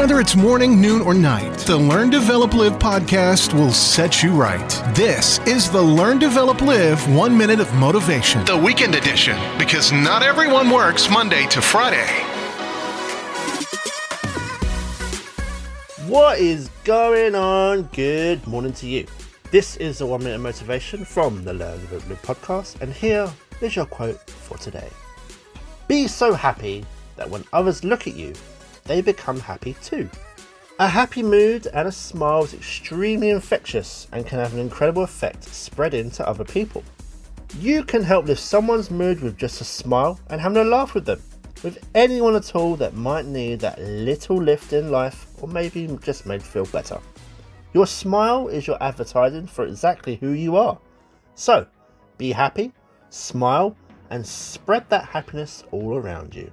Whether it's morning, noon, or night, the Learn, Develop, Live podcast will set you right. This is the Learn, Develop, Live One Minute of Motivation, the weekend edition, because not everyone works Monday to Friday. What is going on? Good morning to you. This is the One Minute Motivation from the Learn, Develop, Live podcast, and here is your quote for today. Be so happy that when others look at you, they become happy too. A happy mood and a smile is extremely infectious and can have an incredible effect spreading to other people. You can help lift someone's mood with just a smile and having a laugh with them. With anyone at all that might need that little lift in life or maybe just made feel better. Your smile is your advertising for exactly who you are. So, be happy, smile, and spread that happiness all around you.